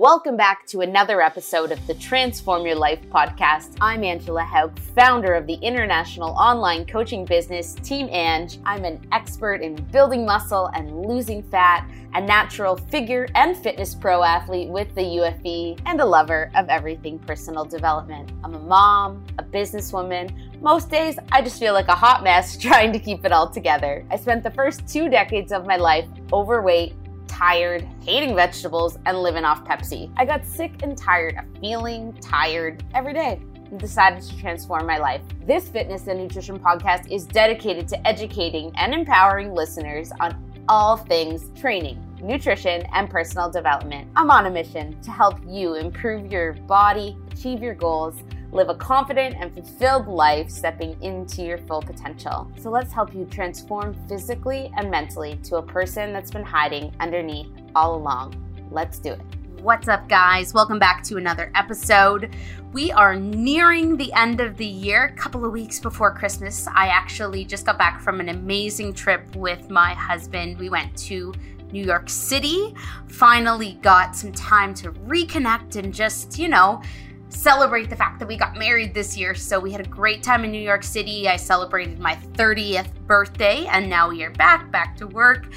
Welcome back to another episode of the Transform Your Life podcast. I'm Angela Haug, founder of the international online coaching business Team Ange. I'm an expert in building muscle and losing fat, a natural figure and fitness pro athlete with the UFE, and a lover of everything personal development. I'm a mom, a businesswoman. Most days, I just feel like a hot mess trying to keep it all together. I spent the first two decades of my life overweight tired, hating vegetables, and living off Pepsi. I got sick and tired of feeling tired every day and decided to transform my life. This fitness and nutrition podcast is dedicated to educating and empowering listeners on all things training, nutrition, and personal development. I'm on a mission to help you improve your body, achieve your goals, live a confident and fulfilled life, stepping into your full potential. So let's help you transform physically and mentally to a person that's been hiding underneath all along. Let's do it. What's up, guys? Welcome back to another episode. We are nearing the end of the year, a couple of weeks before Christmas. I actually just got back from an amazing trip with my husband. We went to New York City, finally got some time to reconnect and just, you know, celebrate the fact that we got married this year. So we had a great time in New York City. I celebrated my 30th birthday, and now we are back, back to work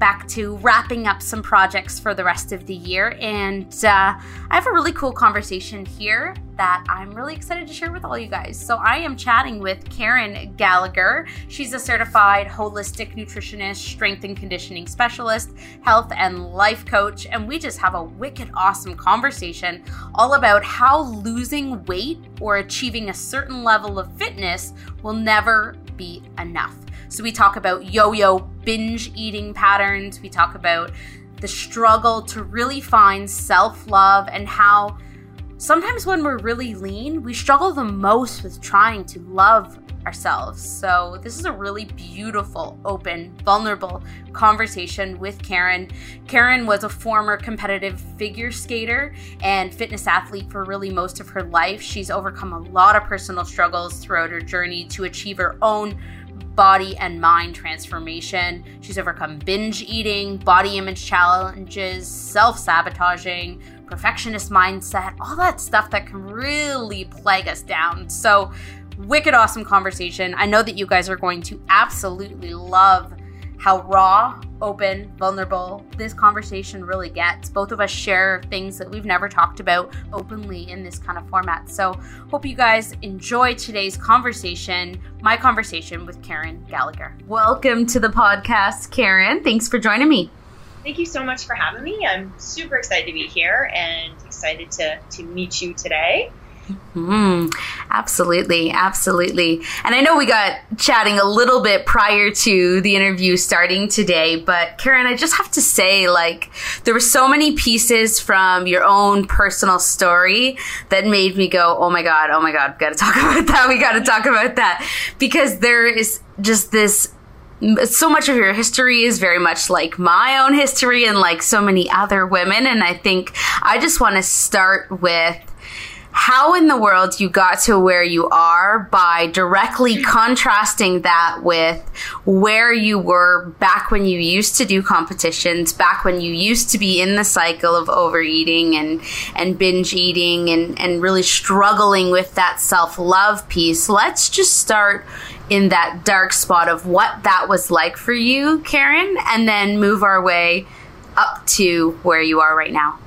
back to wrapping up some projects for the rest of the year. And uh, I have a really cool conversation here that I'm really excited to share with all you guys. So I am chatting with Karen Gallagher. She's a certified holistic nutritionist, strength and conditioning specialist, health and life coach. And we just have a wicked awesome conversation all about how losing weight or achieving a certain level of fitness will never be enough. So we talk about yo yo binge eating patterns. We talk about the struggle to really find self love and how sometimes when we're really lean, we struggle the most with trying to love ourselves. So, this is a really beautiful, open, vulnerable conversation with Karen. Karen was a former competitive figure skater and fitness athlete for really most of her life. She's overcome a lot of personal struggles throughout her journey to achieve her own body and mind transformation. She's overcome binge eating, body image challenges, self sabotaging, perfectionist mindset, all that stuff that can really plague us down. So, wicked awesome conversation. I know that you guys are going to absolutely love how raw, open, vulnerable this conversation really gets. Both of us share things that we've never talked about openly in this kind of format. So, hope you guys enjoy today's conversation, my conversation with Karen Gallagher. Welcome to the podcast, Karen. Thanks for joining me. Thank you so much for having me. I'm super excited to be here and excited to, to meet you today. Mm, absolutely, absolutely. And I know we got chatting a little bit prior to the interview starting today, but Karen, I just have to say, like, there were so many pieces from your own personal story that made me go, oh my God, oh my God, gotta talk about that. We gotta talk about that. Because there is just this so much of your history is very much like my own history and like so many other women. And I think I just want to start with how in the world you got to where you are by directly contrasting that with where you were back when you used to do competitions, back when you used to be in the cycle of overeating and, and binge eating and, and really struggling with that self love piece. Let's just start in that dark spot of what that was like for you, Karen, and then move our way up to where you are right now.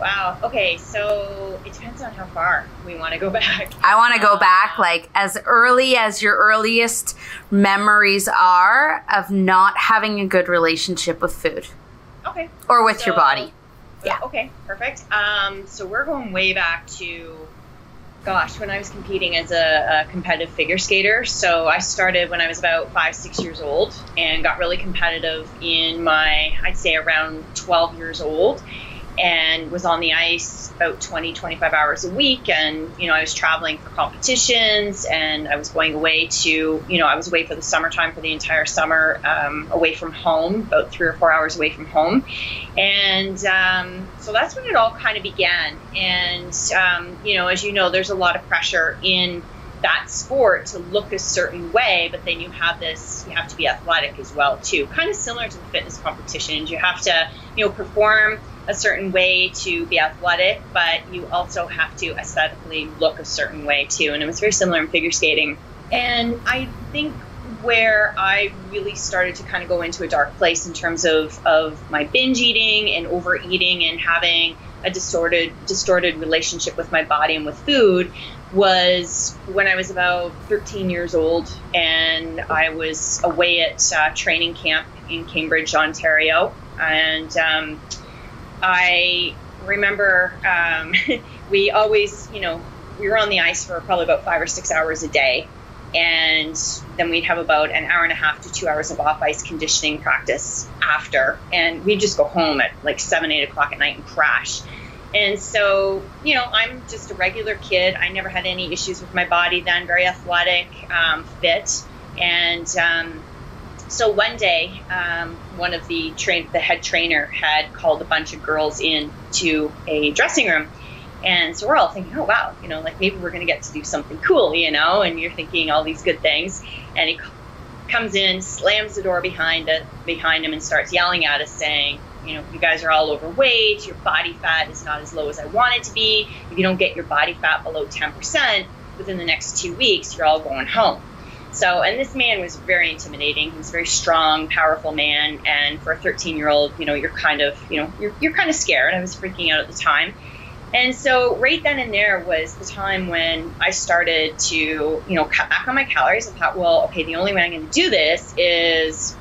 Wow. Okay. So it depends on how far we want to go back. I want to go back like as early as your earliest memories are of not having a good relationship with food. Okay. Or with so, your body. Yeah. Okay. Perfect. Um, so we're going way back to, gosh, when I was competing as a, a competitive figure skater. So I started when I was about five, six years old and got really competitive in my, I'd say around 12 years old and was on the ice about 20 25 hours a week and you know i was traveling for competitions and i was going away to you know i was away for the summertime for the entire summer um, away from home about three or four hours away from home and um, so that's when it all kind of began and um, you know as you know there's a lot of pressure in that sport to look a certain way, but then you have this, you have to be athletic as well too. Kind of similar to the fitness competitions. You have to, you know, perform a certain way to be athletic, but you also have to aesthetically look a certain way too. And it was very similar in figure skating. And I think where I really started to kind of go into a dark place in terms of, of my binge eating and overeating and having a distorted distorted relationship with my body and with food was when I was about 13 years old and I was away at uh, training camp in Cambridge, Ontario, and um, I remember um, we always, you know, we were on the ice for probably about five or six hours a day. And then we'd have about an hour and a half to two hours of off ice conditioning practice after. And we'd just go home at like seven, eight o'clock at night and crash. And so, you know, I'm just a regular kid. I never had any issues with my body then, very athletic, um, fit. And um, so one day, um, one of the train, the head trainer had called a bunch of girls in to a dressing room, and so we're all thinking, oh wow, you know, like maybe we're gonna get to do something cool, you know, and you're thinking all these good things, and he comes in, slams the door behind it, behind him, and starts yelling at us, saying, you know, you guys are all overweight, your body fat is not as low as I want it to be. If you don't get your body fat below 10% within the next two weeks, you're all going home. So, and this man was very intimidating. He was a very strong, powerful man. And for a 13 year old, you know, you're kind of, you know, you're, you're kind of scared. I was freaking out at the time. And so, right then and there was the time when I started to, you know, cut back on my calories. I thought, well, okay, the only way I'm going to do this is,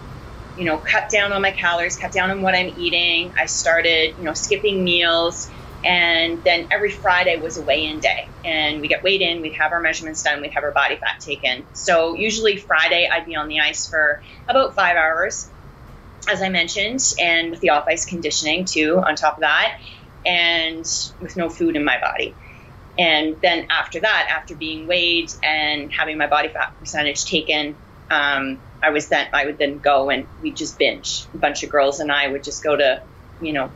you know, cut down on my calories, cut down on what I'm eating. I started, you know, skipping meals, and then every Friday was a weigh in day. And we get weighed in, we'd have our measurements done, we'd have our body fat taken. So usually Friday, I'd be on the ice for about five hours, as I mentioned, and with the off ice conditioning too, on top of that, and with no food in my body. And then after that, after being weighed and having my body fat percentage taken, um, I was then I would then go and we'd just binge. A bunch of girls and I would just go to you know,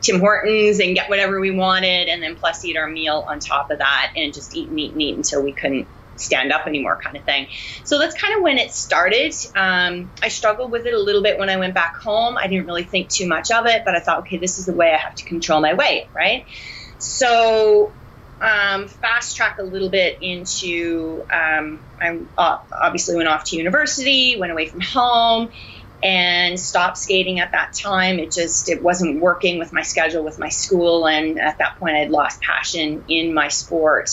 Tim Hortons and get whatever we wanted, and then plus eat our meal on top of that, and just eat and eat and eat until we couldn't stand up anymore, kind of thing. So that's kind of when it started. Um, I struggled with it a little bit when I went back home. I didn't really think too much of it, but I thought, okay, this is the way I have to control my weight, right? So um, fast track a little bit into um, I obviously went off to university, went away from home, and stopped skating at that time. It just it wasn't working with my schedule with my school, and at that point, I'd lost passion in my sport,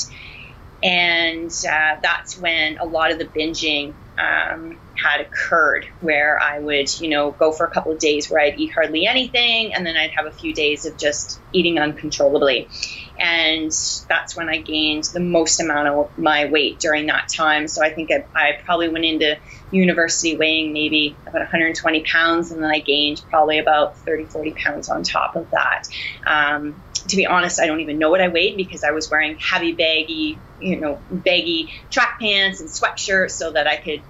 and uh, that's when a lot of the binging um, had occurred, where I would you know go for a couple of days where I'd eat hardly anything, and then I'd have a few days of just eating uncontrollably. And that's when I gained the most amount of my weight during that time. So I think I, I probably went into university weighing maybe about 120 pounds, and then I gained probably about 30, 40 pounds on top of that. Um, to be honest, I don't even know what I weighed because I was wearing heavy, baggy, you know, baggy track pants and sweatshirts so that I could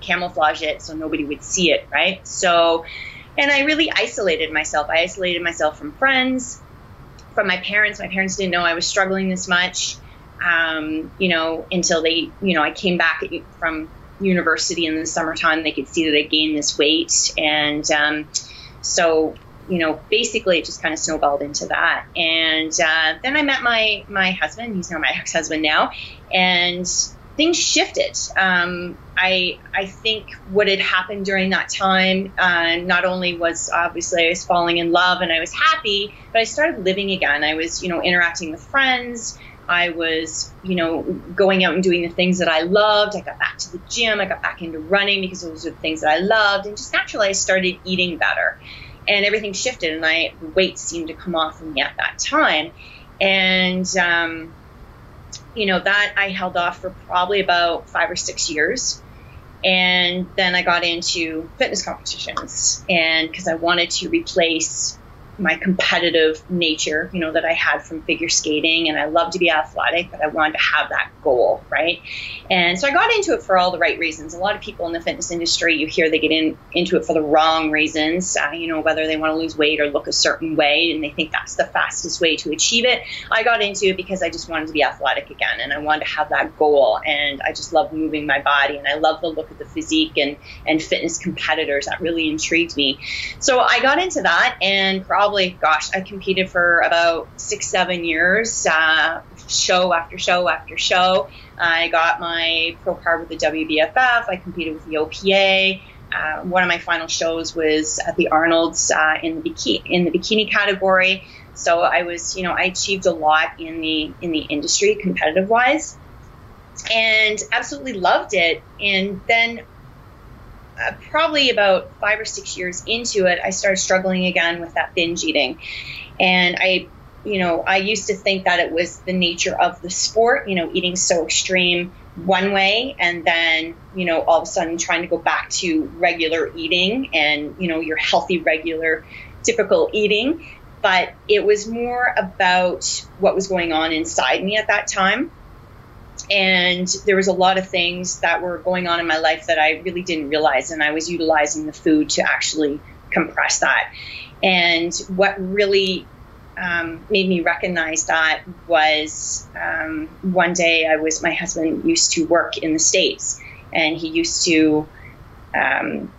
camouflage it so nobody would see it, right? So, and I really isolated myself. I isolated myself from friends, from my parents. My parents didn't know I was struggling this much, um, you know, until they, you know, I came back from university in the summertime. They could see that I gained this weight. And um, so, you know, basically it just kind of snowballed into that. And uh, then I met my, my husband, he's now my ex husband now. And things shifted. Um, I I think what had happened during that time, uh, not only was obviously I was falling in love and I was happy, but I started living again. I was you know interacting with friends. I was, you know, going out and doing the things that I loved. I got back to the gym. I got back into running because those were the things that I loved. And just naturally, I started eating better. And everything shifted, and I weight seemed to come off of me at that time. And um, you know, that I held off for probably about five or six years. And then I got into fitness competitions, and because I wanted to replace my competitive nature, you know, that I had from figure skating, and I love to be athletic, but I wanted to have that goal, right? And so I got into it for all the right reasons. A lot of people in the fitness industry, you hear they get in into it for the wrong reasons, uh, you know, whether they want to lose weight or look a certain way, and they think that's the fastest way to achieve it. I got into it because I just wanted to be athletic again, and I wanted to have that goal, and I just love moving my body, and I love the look of the physique and and fitness competitors. That really intrigued me. So I got into that, and probably probably, gosh, I competed for about six, seven years, uh, show after show after show. I got my pro card with the WBFF. I competed with the OPA. Uh, one of my final shows was at the Arnold's uh, in the bikini in the bikini category. So I was, you know, I achieved a lot in the in the industry, competitive wise, and absolutely loved it. And then, uh, probably about five or six years into it, I started struggling again with that binge eating, and I you know, I used to think that it was the nature of the sport, you know, eating so extreme one way and then, you know, all of a sudden trying to go back to regular eating and, you know, your healthy, regular, typical eating. But it was more about what was going on inside me at that time. And there was a lot of things that were going on in my life that I really didn't realize. And I was utilizing the food to actually compress that. And what really um, made me recognize that was um, one day I was my husband used to work in the states and he used to um,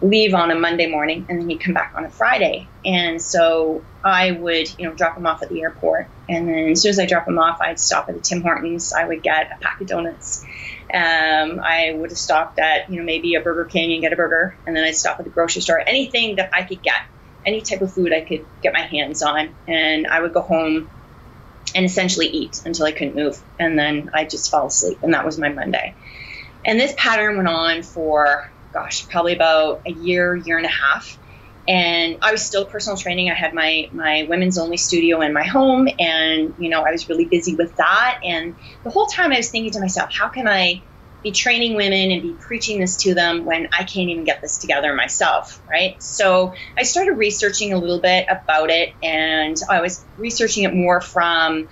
leave on a Monday morning and then he'd come back on a Friday and so I would you know drop him off at the airport and then as soon as I drop him off I'd stop at the Tim Hortons I would get a pack of donuts um, I would have stopped at you know maybe a Burger King and get a burger and then I'd stop at the grocery store anything that I could get any type of food I could get my hands on. And I would go home and essentially eat until I couldn't move. And then I'd just fall asleep. And that was my Monday. And this pattern went on for, gosh, probably about a year, year and a half. And I was still personal training. I had my my women's only studio in my home, and you know I was really busy with that. And the whole time I was thinking to myself, how can I be training women and be preaching this to them when I can't even get this together myself, right? So I started researching a little bit about it, and I was researching it more from,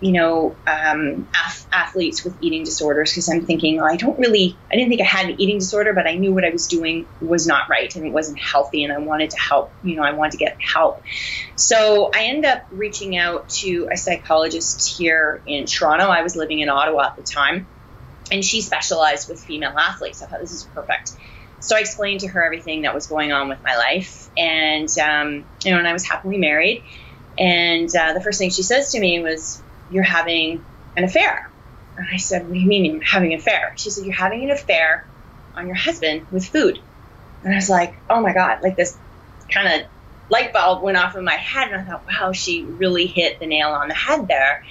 you know, um, athletes with eating disorders because I'm thinking, I don't really, I didn't think I had an eating disorder, but I knew what I was doing was not right and it wasn't healthy, and I wanted to help, you know, I wanted to get help. So I end up reaching out to a psychologist here in Toronto. I was living in Ottawa at the time and she specialized with female athletes. I thought this is perfect. So I explained to her everything that was going on with my life, and um, you know, and I was happily married. And uh, the first thing she says to me was, "You're having an affair." And I said, "What do you mean you're having an affair?" She said, "You're having an affair on your husband with food." And I was like, "Oh my god!" Like this kind of light bulb went off in my head, and I thought, "Wow, she really hit the nail on the head there."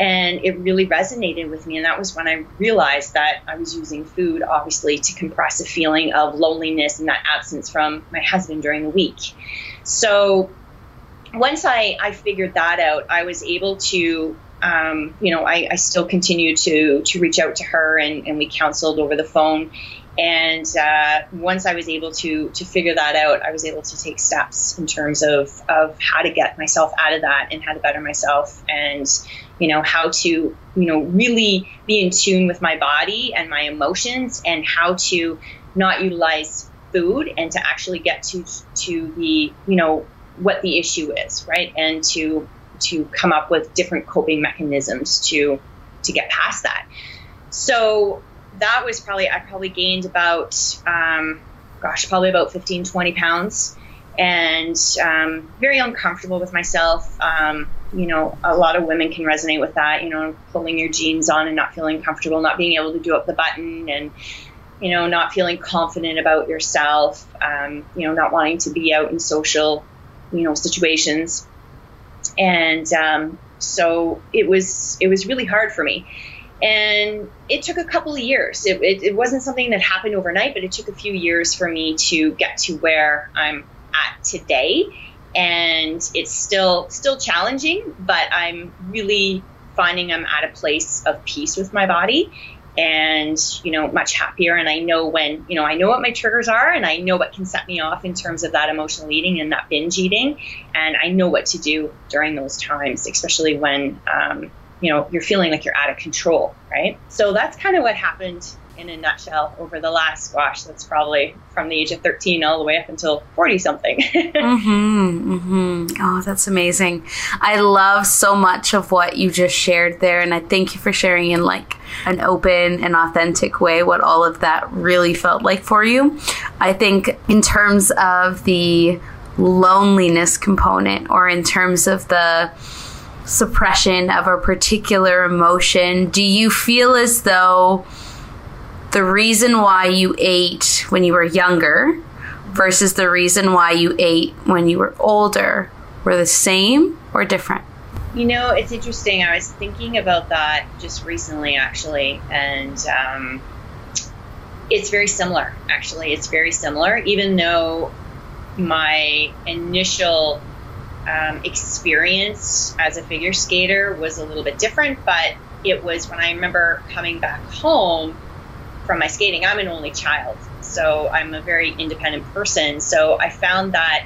and it really resonated with me and that was when i realized that i was using food obviously to compress a feeling of loneliness and that absence from my husband during the week so once i, I figured that out i was able to um, you know I, I, still continued to to reach out to her and, and we counseled over the phone. And uh, once I was able to to figure that out, I was able to take steps in terms of of how to get myself out of that and how to better myself, and you know how to you know really be in tune with my body and my emotions, and how to not utilize food and to actually get to to the you know what the issue is, right, and to to come up with different coping mechanisms to to get past that. So that was probably I probably gained about um, gosh probably about 15 20 pounds and um, very uncomfortable with myself um, you know a lot of women can resonate with that you know pulling your jeans on and not feeling comfortable not being able to do up the button and you know not feeling confident about yourself um, you know not wanting to be out in social you know situations and um, so it was it was really hard for me and it took a couple of years. It, it, it, wasn't something that happened overnight, but it took a few years for me to get to where I'm at today. And it's still still challenging, but I'm really finding I'm at a place of peace with my body and you know much happier. And i know when you know i know what my triggers are and i know what can set me off in terms of that emotional eating and that binge eating. And i know what to do during those times especially when um, you know you're feeling like you're out of control right? So that's kind of what happened in a nutshell over the last squash that's probably from the age of 13 all the way up until 40 something mm-hmm, mm-hmm. oh that's amazing. I love so much of what you just shared there and i thank you for sharing in like an open and authentic way what all of that really felt like for you. I think in terms of the loneliness component or in terms of the suppression of a particular emotion, do you feel as though the reason why you ate when you were younger versus the reason why you ate when you were older were the same or different? You know, it's interesting. I was thinking about that just recently, actually, and um, it's very similar. Actually, it's very similar, even though my initial um, experience as a figure skater was a little bit different, but it was when I remember coming back home from my skating. I'm an only child, so I'm a very independent person. So I found that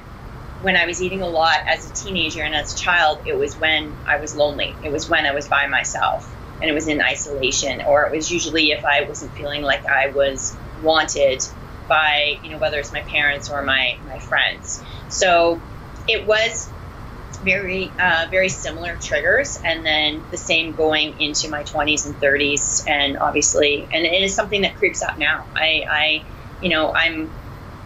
when I was eating a lot as a teenager and as a child, it was when I was lonely. It was when I was by myself and it was in isolation, or it was usually if I wasn't feeling like I was wanted by, you know, whether it's my parents or my, my friends. So it was very, uh, very similar triggers, and then the same going into my 20s and 30s, and obviously, and it is something that creeps up now. I, I you know, I'm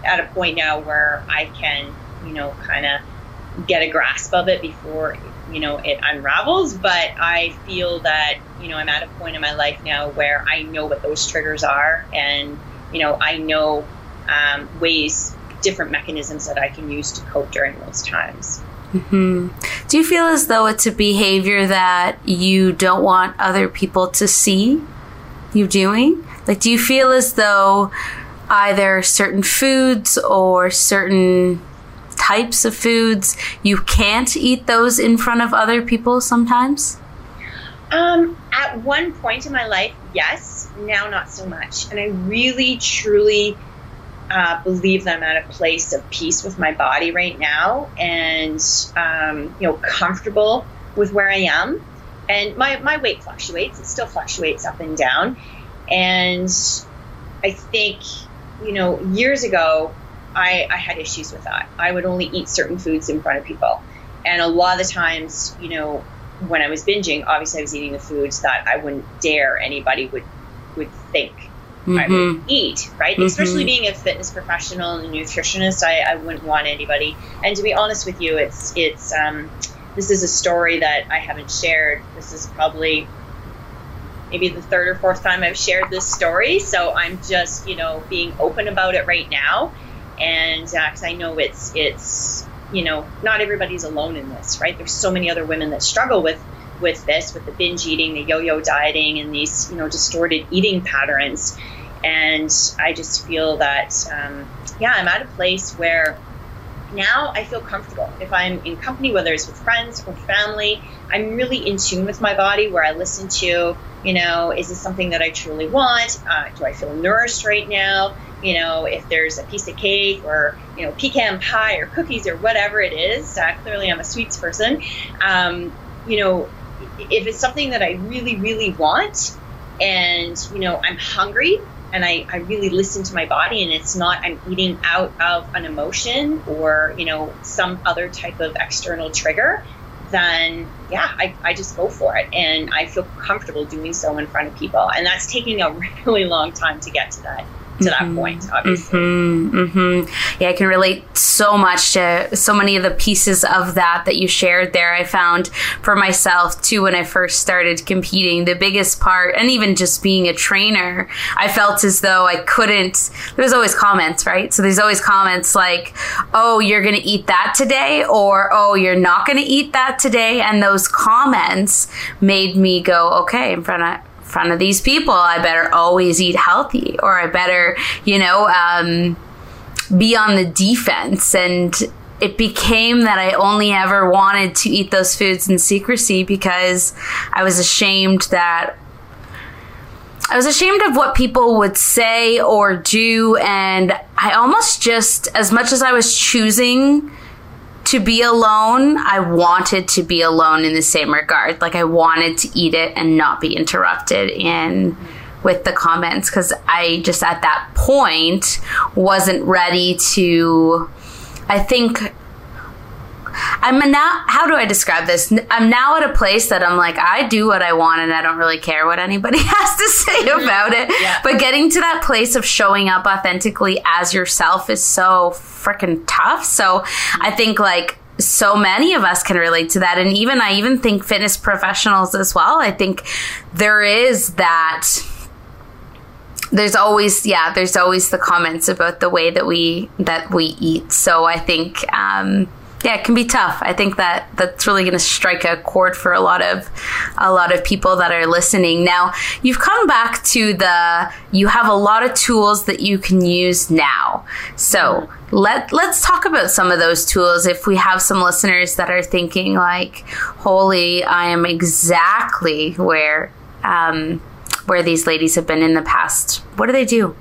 at a point now where I can you know, kind of get a grasp of it before, you know, it unravels. But I feel that, you know, I'm at a point in my life now where I know what those triggers are and, you know, I know um, ways, different mechanisms that I can use to cope during those times. Mm-hmm. Do you feel as though it's a behavior that you don't want other people to see you doing? Like, do you feel as though either certain foods or certain types of foods you can't eat those in front of other people sometimes? Um, at one point in my life, yes. Now, not so much. And I really, truly uh, believe that I'm at a place of peace with my body right now, and um, you know, comfortable with where I am. And my my weight fluctuates; it still fluctuates up and down. And I think, you know, years ago, I, I had issues with that. I would only eat certain foods in front of people. And a lot of the times, you know, when I was binging, obviously I was eating the foods that I wouldn't dare anybody would would think mm-hmm. I would mm-hmm. eat, right? Mm-hmm. Especially being a fitness professional and a nutritionist, I, I wouldn't want anybody. And to be honest with you, it's it's um, this is a story that I haven't shared. This is probably maybe the third or fourth time I've shared this story. So I'm just, you know, being open about it right now and because uh, I know it's it's you know not everybody's alone in this, right? There's so many other women that struggle with with this, with the binge eating, the yo-yo dieting, and these you know distorted eating patterns. And I just feel that um, yeah, I'm at a place where now I feel comfortable. If I'm in company, whether it's with friends or family, I'm really in tune with my body where I listen to, you know, is this something that I truly want? Uh, do I feel nourished right now? you know, if there's a piece of cake or, you know, pecan pie or cookies or whatever it is, uh, clearly I'm a sweets person, um, you know, if it's something that I really, really want and, you know, I'm hungry and I, I really listen to my body and it's not I'm eating out of an emotion or, you know, some other type of external trigger, then yeah, I, I just go for it. And I feel comfortable doing so in front of people. And that's taking a really long time to get to that to that mm-hmm. point, obviously. Mm-hmm, mm-hmm. Yeah, I can relate so much to so many of the pieces of that that you shared there. I found for myself too when I first started competing, the biggest part, and even just being a trainer, I felt as though I couldn't. There's always comments, right? So there's always comments like, "Oh, you're going to eat that today," or "Oh, you're not going to eat that today," and those comments made me go, "Okay, in front of." Front of these people. I better always eat healthy, or I better, you know, um, be on the defense. And it became that I only ever wanted to eat those foods in secrecy because I was ashamed that I was ashamed of what people would say or do. And I almost just, as much as I was choosing to be alone, I wanted to be alone in the same regard. Like I wanted to eat it and not be interrupted in with the comments because I just at that point wasn't ready to. I think I'm now, how do I describe this? I'm now at a place that I'm like, I do what I want and I don't really care what anybody has to say mm-hmm. about it. Yeah. But getting to that place of showing up authentically as yourself is so freaking tough. So I think like, so many of us can relate to that and even i even think fitness professionals as well i think there is that there's always yeah there's always the comments about the way that we that we eat so i think um, yeah it can be tough i think that that's really going to strike a chord for a lot of a lot of people that are listening now you've come back to the you have a lot of tools that you can use now so let let's talk about some of those tools if we have some listeners that are thinking like holy i am exactly where um, where these ladies have been in the past. What do they do?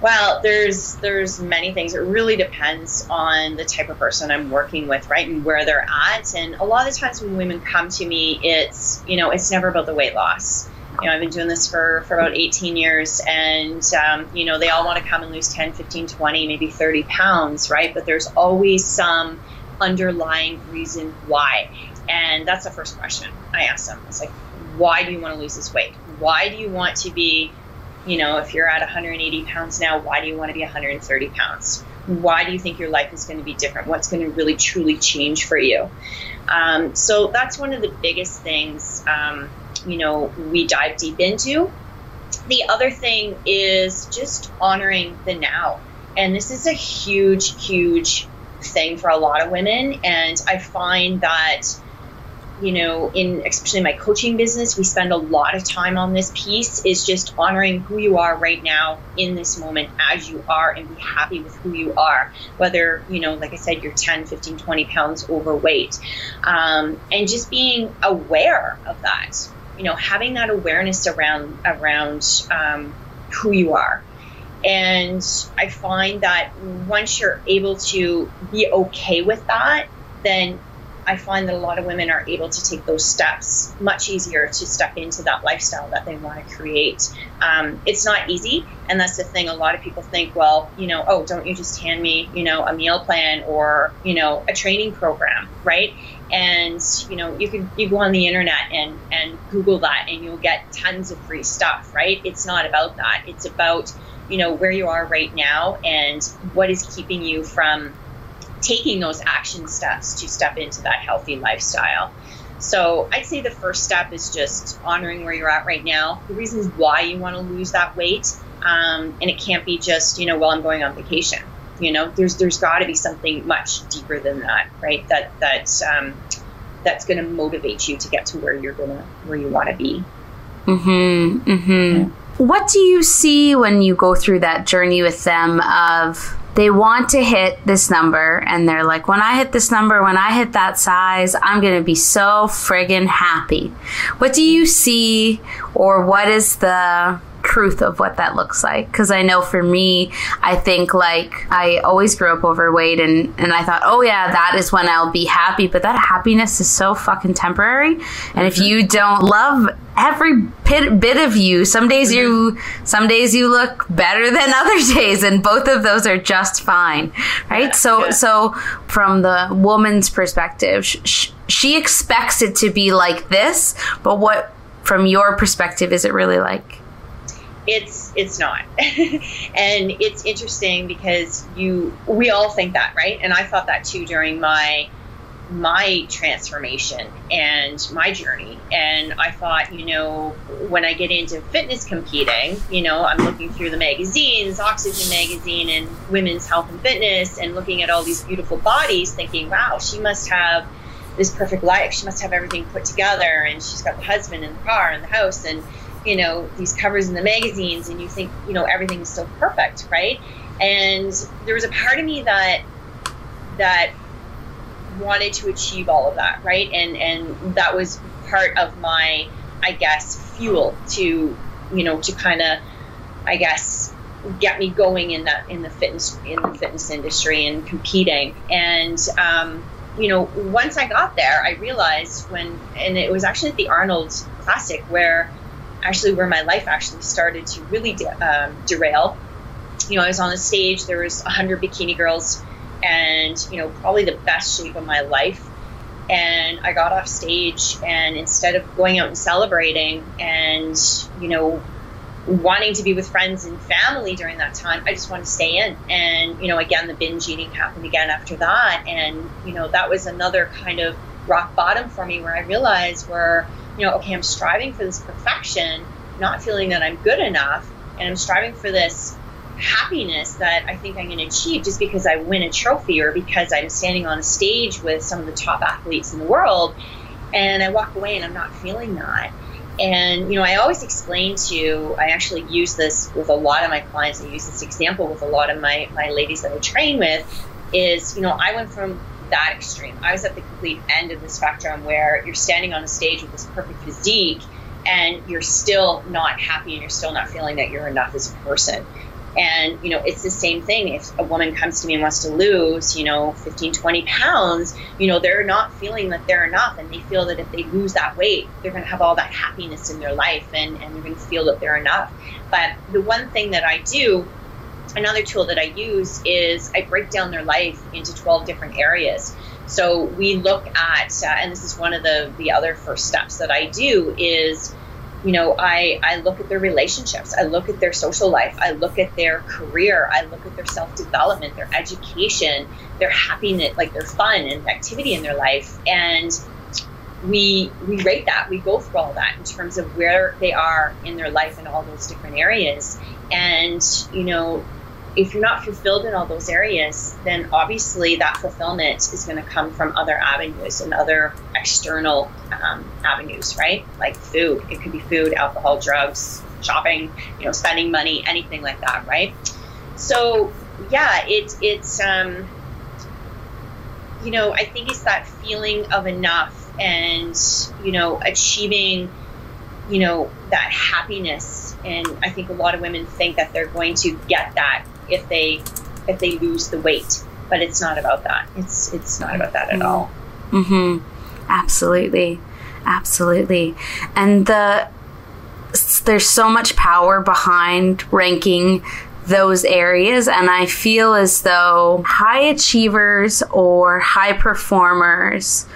Well, there's there's many things. It really depends on the type of person I'm working with, right, and where they're at. And a lot of the times when women come to me, it's you know it's never about the weight loss. You know, I've been doing this for, for about 18 years, and um, you know they all want to come and lose 10, 15, 20, maybe 30 pounds, right? But there's always some underlying reason why, and that's the first question I ask them. It's like, why do you want to lose this weight? why do you want to be, you know, if you're at 180 pounds now, why do you want to be 130 pounds? Why do you think your life is going to be different? What's going to really truly change for you? Um, so that's one of the biggest things, um, you know, we dive deep into. The other thing is just honoring the now. And this is a huge, huge thing for a lot of women. And I find that you know, in especially my coaching business, we spend a lot of time on this piece is just honoring who you are right now in this moment as you are and be happy with who you are. Whether, you know, like I said, you're 10, 15, 20 pounds overweight. Um, and just being aware of that, you know, having that awareness around, around um, who you are. And I find that once you're able to be okay with that, then I find that a lot of women are able to take those steps much easier to step into that lifestyle that they want to create. Um, it's not easy, and that's the thing. A lot of people think, well, you know, oh, don't you just hand me, you know, a meal plan or you know a training program, right? And you know, you can you go on the internet and and Google that, and you'll get tons of free stuff, right? It's not about that. It's about you know where you are right now and what is keeping you from taking those action steps to step into that healthy lifestyle. So I'd say the first step is just honoring where you're at right now, the reasons why you want to lose that weight, um, and it can't be just you know well I'm going on vacation. You know, there's there's got to be something much deeper than that, right? That that um, that's going to motivate you to get to where you're gonna where you want to be. Hmm. Hmm. What do you see when you go through that journey with them of they want to hit this number and they're like, when I hit this number, when I hit that size, I'm going to be so friggin' happy. What do you see or what is the truth of what that looks like. Because I know for me, I think like I always grew up overweight and, and I thought, oh yeah, that is when I'll be happy. But that happiness is so fucking temporary. And mm-hmm. if you don't love every bit, bit of you, some days you, mm-hmm. some days you look better than other days. And both of those are just fine. Right. Yeah, so, yeah. so from the woman's perspective, sh- she expects it to be like this, but what, from your perspective, is it really like? It's it's not. And it's interesting because you we all think that right? And i thought that too during my my transformation and my journey. And i thought you know when i get into fitness competing you know i'm looking through the magazines oxygen magazine and women's health and fitness and looking at all these beautiful bodies thinking wow she must have this perfect life. She must have everything put together and she's got the husband and the car and the house and you know these covers in the magazines and you think you know everything's so perfect right? And there was a part of me that that wanted to achieve all of that right? And and that was part of my i guess fuel to you know to kind of i guess get me going in that in the fitness in the fitness industry and competing. And um, you know once i got there i realized when and it was actually at the arnold classic where actually where my life actually started to really de- um, derail. You know, I was on the stage. There was hundred bikini girls, and you know probably the best shape of my life and I got off stage and instead of going out and celebrating and you know wanting to be with friends and family during that time I just wanted to stay in and you know again the binge eating happened again after that and you know that was another kind of rock bottom for me where I realized where you know okay I'm striving for this perfection not feeling that I'm good enough and I'm striving for this happiness that I think I'm going to achieve just because I win a trophy or because I'm standing on a stage with some of the top athletes in the world. And I walk away and I'm not feeling that. And, you know, I always explain to, I actually use this with a lot of my clients. I use this example with a lot of my, my ladies that I train with is, you know, I went from that extreme. I was at the complete end of the spectrum where you're standing on a stage with this perfect physique and you're still not happy and you're still not feeling that you're enough as a person. And, you know, it's the same thing. If a woman comes to me and wants to lose, you know, 15, 20 pounds, you know, they're not feeling that they're enough. And they feel that if they lose that weight, they're going to have all that happiness in their life and, and they're going to feel that they're enough. But the one thing that I do, another tool that I use is I break down their life into 12 different areas. So we look at, uh, and this is one of the, the other first steps that I do is, you know, I, I look at their relationships, I look at their social life, I look at their career, I look at their self development, their education, their happiness, like their fun and activity in their life. And we we rate that, we go through all that in terms of where they are in their life in all those different areas. And, you know, if you're not fulfilled in all those areas, then obviously that fulfillment is going to come from other avenues and other external um, avenues, right? Like food. It could be food, alcohol, drugs, shopping, you know, spending money, anything like that, right? So yeah, it's it's um, you know, I think it's that feeling of enough and you know achieving you know that happiness and i think a lot of women think that they're going to get that if they if they lose the weight. But it's not about that. It's it's not about that at all. Mm-hmm. Absolutely, absolutely. And the there's so much power behind ranking those areas and I feel as though high achievers or high performers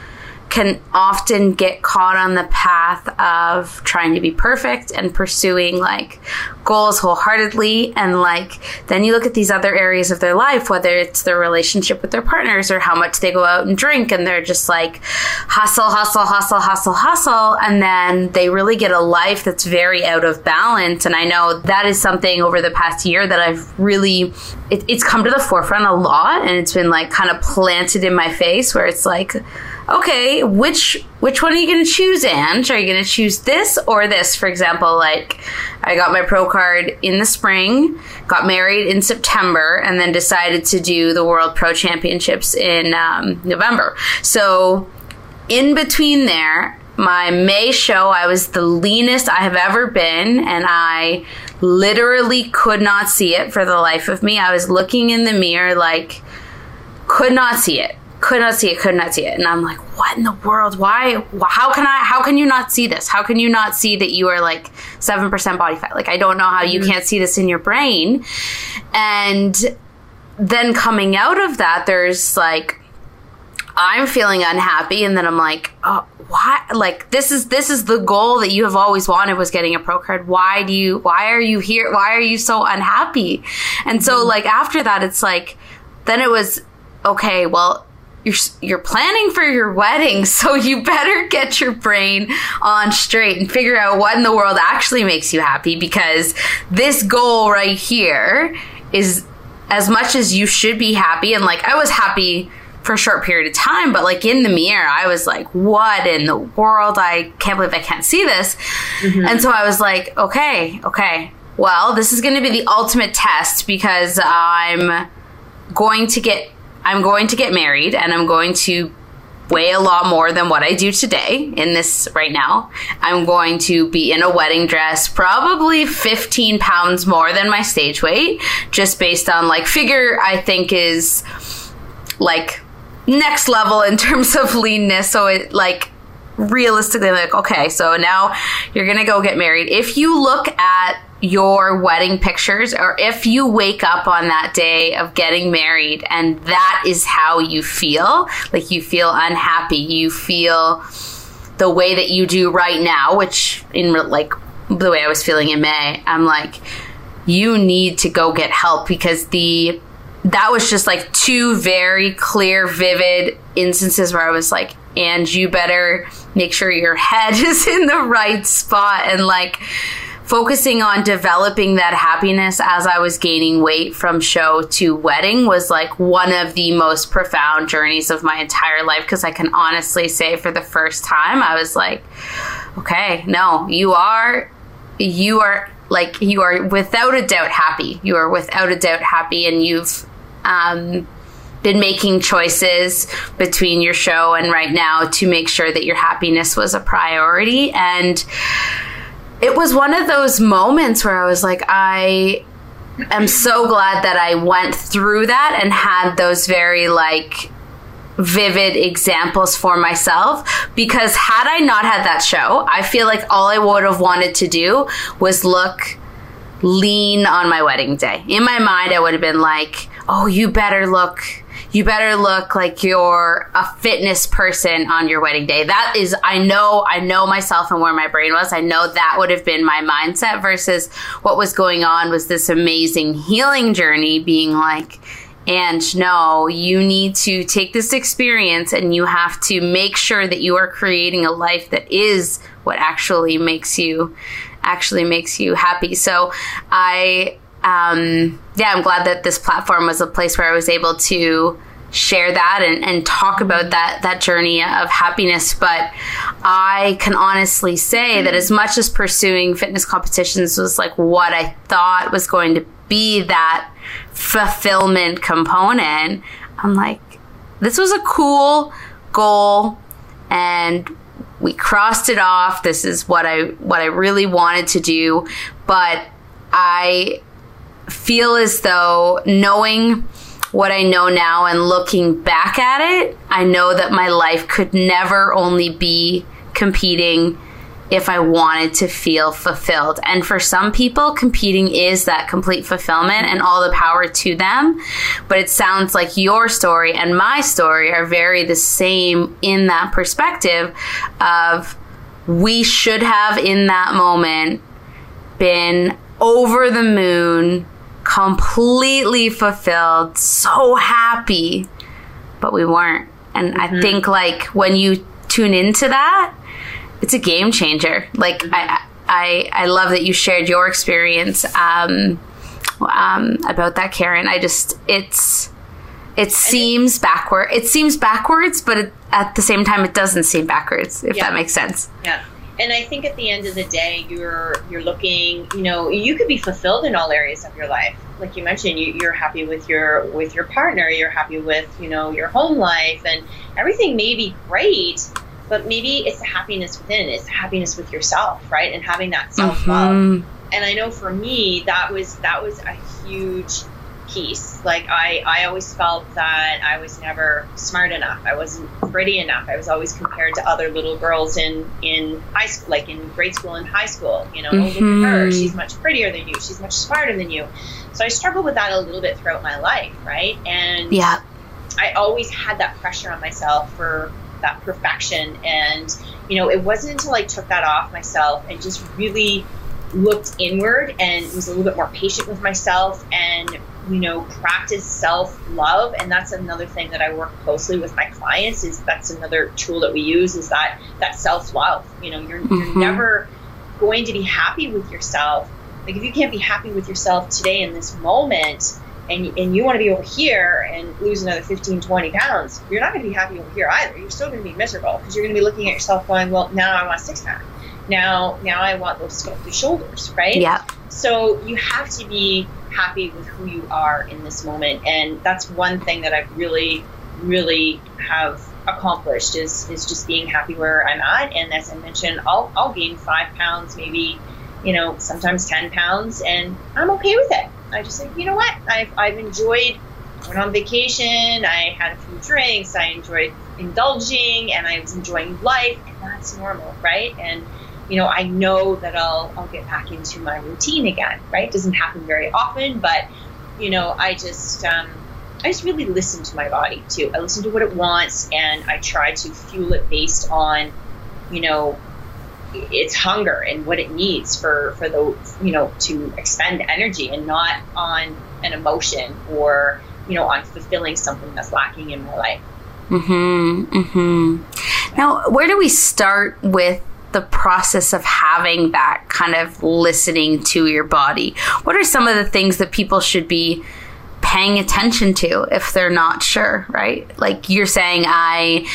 can often get caught on the path of trying to be perfect and pursuing like goals wholeheartedly. And like then you look at these other areas of their life whether it's their relationship with their partners or how much they go out and drink and they're just like hustle hustle hustle hustle hustle. And then they really get a life that's very out of balance. And I know that is something over the past year that I've really it, it's come to the forefront a lot. And it's been like kind of planted in my face where it's like okay, which which one are you going to choose, Ange? Are you going to choose this or this? For example, like I got my pro card in the spring, got married in September, and then decided to do the World Pro Championships in um, November. So in between there, my May show, I was the leanest I have ever been, and I literally could not see it for the life of me. I was looking in the mirror, like, could not see it could not see it, could not see it. And I'm like, what in the world? Why? How can I, how can you not see this? How can you not see that you are like 7% body fat? Like, I don't know how you mm-hmm. can't see this in your brain. And then coming out of that, there's like, I'm feeling unhappy. And then I'm like, oh, why? Like, this is, this is the goal that you have always wanted was getting a pro card. Why do you, why are you here? Why are you so unhappy? And so, mm-hmm. like, after that, it's like, then it was, okay, well, you're you're planning for your wedding, so you better get your brain on straight and figure out what in the world actually makes you happy because this goal right here is as much as you should be happy and like I was happy for a short period of time, but like in the mirror, I was like, what in the world? I can't believe I can't see this. Mm-hmm. And so I was like, okay, okay. Well, this is going to be the ultimate test because I'm going to get I'm going to get married and I'm going to weigh a lot more than what I do today in this right now. I'm going to be in a wedding dress, probably 15 pounds more than my stage weight, just based on like figure I think is like next level in terms of leanness. So it like realistically like okay, so now you're going to go get married. If you look at your wedding pictures or if you wake up on that day of getting married and that is how you feel, like you feel unhappy, you feel the way that you do right now, which in like the way I was feeling in May, I'm like, you need to go get help because the that was just like two very clear, vivid instances where I was like, and you better make sure your head is in the right spot and like focusing on developing that happiness as I was gaining weight from show to wedding was like one of the most profound journeys of my entire life because I can honestly say for the first time I was like okay no you are you are like you are without a doubt happy. You are without a doubt happy and you've um, been making choices between your show and right now to make sure that your happiness was a priority. And it was one of those moments where I was like, I am so glad that I went through that and had those very like vivid examples for myself because had I not had that show, I feel like all I would have wanted to do was look lean on my wedding day. In my mind, I would have been like, oh, you better look you better look like you're a fitness person on your wedding day. That is, I know, I know myself and where my brain was. I know that would have been my mindset versus what was going on was this amazing healing journey being like, and no, you need to take this experience and you have to make sure that you are creating a life that is what actually makes you actually makes you happy. So I um, yeah, I'm glad that this platform was a place where I was able to share that and, and talk about that that journey of happiness. But I can honestly say that as much as pursuing fitness competitions was like what I thought was going to be that fulfillment component, I'm like, this was a cool goal and we crossed it off. This is what I what I really wanted to do. But I feel as though knowing what I know now and looking back at it, I know that my life could never only be competing if I wanted to feel fulfilled. And for some people, competing is that complete fulfillment and all the power to them. But it sounds like your story and my story are very the same in that perspective of we should have in that moment been over the moon completely fulfilled, so happy, but we weren't. And mm-hmm. I think like when you tune into that, it's a game changer. Like mm-hmm. I, I, I love that you shared your experience um, um, about that, Karen. I just it's it seems backward. It seems backwards, but it, at the same time, it doesn't seem backwards. If yeah. that makes sense. Yeah and I think at the end of the day, you're you're looking. You know, you could be fulfilled in all areas of your life. Like you mentioned, you, you're happy with your with your partner. You're happy with you know your home life, and everything may be great. But maybe it's the happiness within. It's the happiness with yourself, right? And having that self love. Mm-hmm. And I know for me, that was that was a huge piece. Like I, I always felt that I was never smart enough. I wasn't pretty enough. I was always compared to other little girls in in high school, like in grade school and high school. You know, mm-hmm. look at her. She's much prettier than you. She's much smarter than you. So I struggled with that a little bit throughout my life, right? And yeah, I always had that pressure on myself for that perfection. And you know, it wasn't until I took that off myself and just really looked inward and was a little bit more patient with myself and you know practice self-love. And that's another thing that i work closely with my clients is that's another tool that we use is that that self-love. You know you're, mm-hmm. you're never going to be happy with yourself. Like if you can't be happy with yourself today in this moment and, and you want to be over here and lose another 15 20 pounds you're not going to be happy over here either. You're still going to be miserable because you're going to be looking at yourself going well now i want six pack now now i want those sculpted shoulders right? Yeah. So you have to be happy with who you are in this moment. And that's one thing that I've really, really have accomplished is, is just being happy where I'm at. And as I mentioned, I'll, I'll gain five pounds, maybe, you know, sometimes 10 pounds, and I'm okay with it. I just think, you know what? I've, I've enjoyed went on vacation, I had a few drinks, I enjoyed indulging, and I was enjoying life, and that's normal, right? And you know, I know that I'll I'll get back into my routine again, right? It doesn't happen very often, but you know, I just um, I just really listen to my body too. I listen to what it wants, and I try to fuel it based on, you know, its hunger and what it needs for for the you know to expend energy, and not on an emotion or you know on fulfilling something that's lacking in my life. Hmm. Hmm. Now, where do we start with the process of having that kind of listening to your body? What are some of the things that people should be paying attention to if they're not sure, right? Like you're saying, I,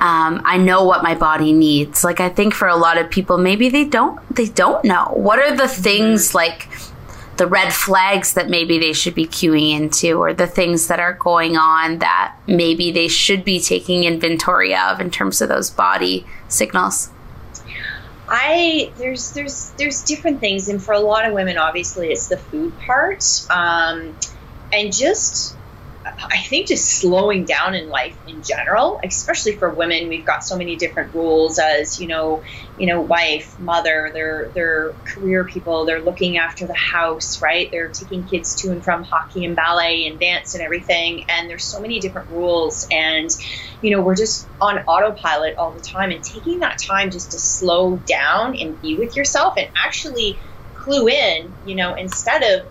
um, I know what my body needs. Like I think for a lot of people, maybe they don't, they don't know. What are the things like the red flags that maybe they should be queuing into or the things that are going on that maybe they should be taking inventory of in terms of those body signals? I there's there's there's different things, and for a lot of women, obviously, it's the food part, um, and just I think just slowing down in life in general, especially for women, we've got so many different rules as you know, you know, wife, mother, they're they're career people, they're looking after the house, right? They're taking kids to and from hockey and ballet and dance and everything, and there's so many different rules, and you know, we're just on autopilot all the time, and taking that time just to slow down and be with yourself and actually clue in, you know, instead of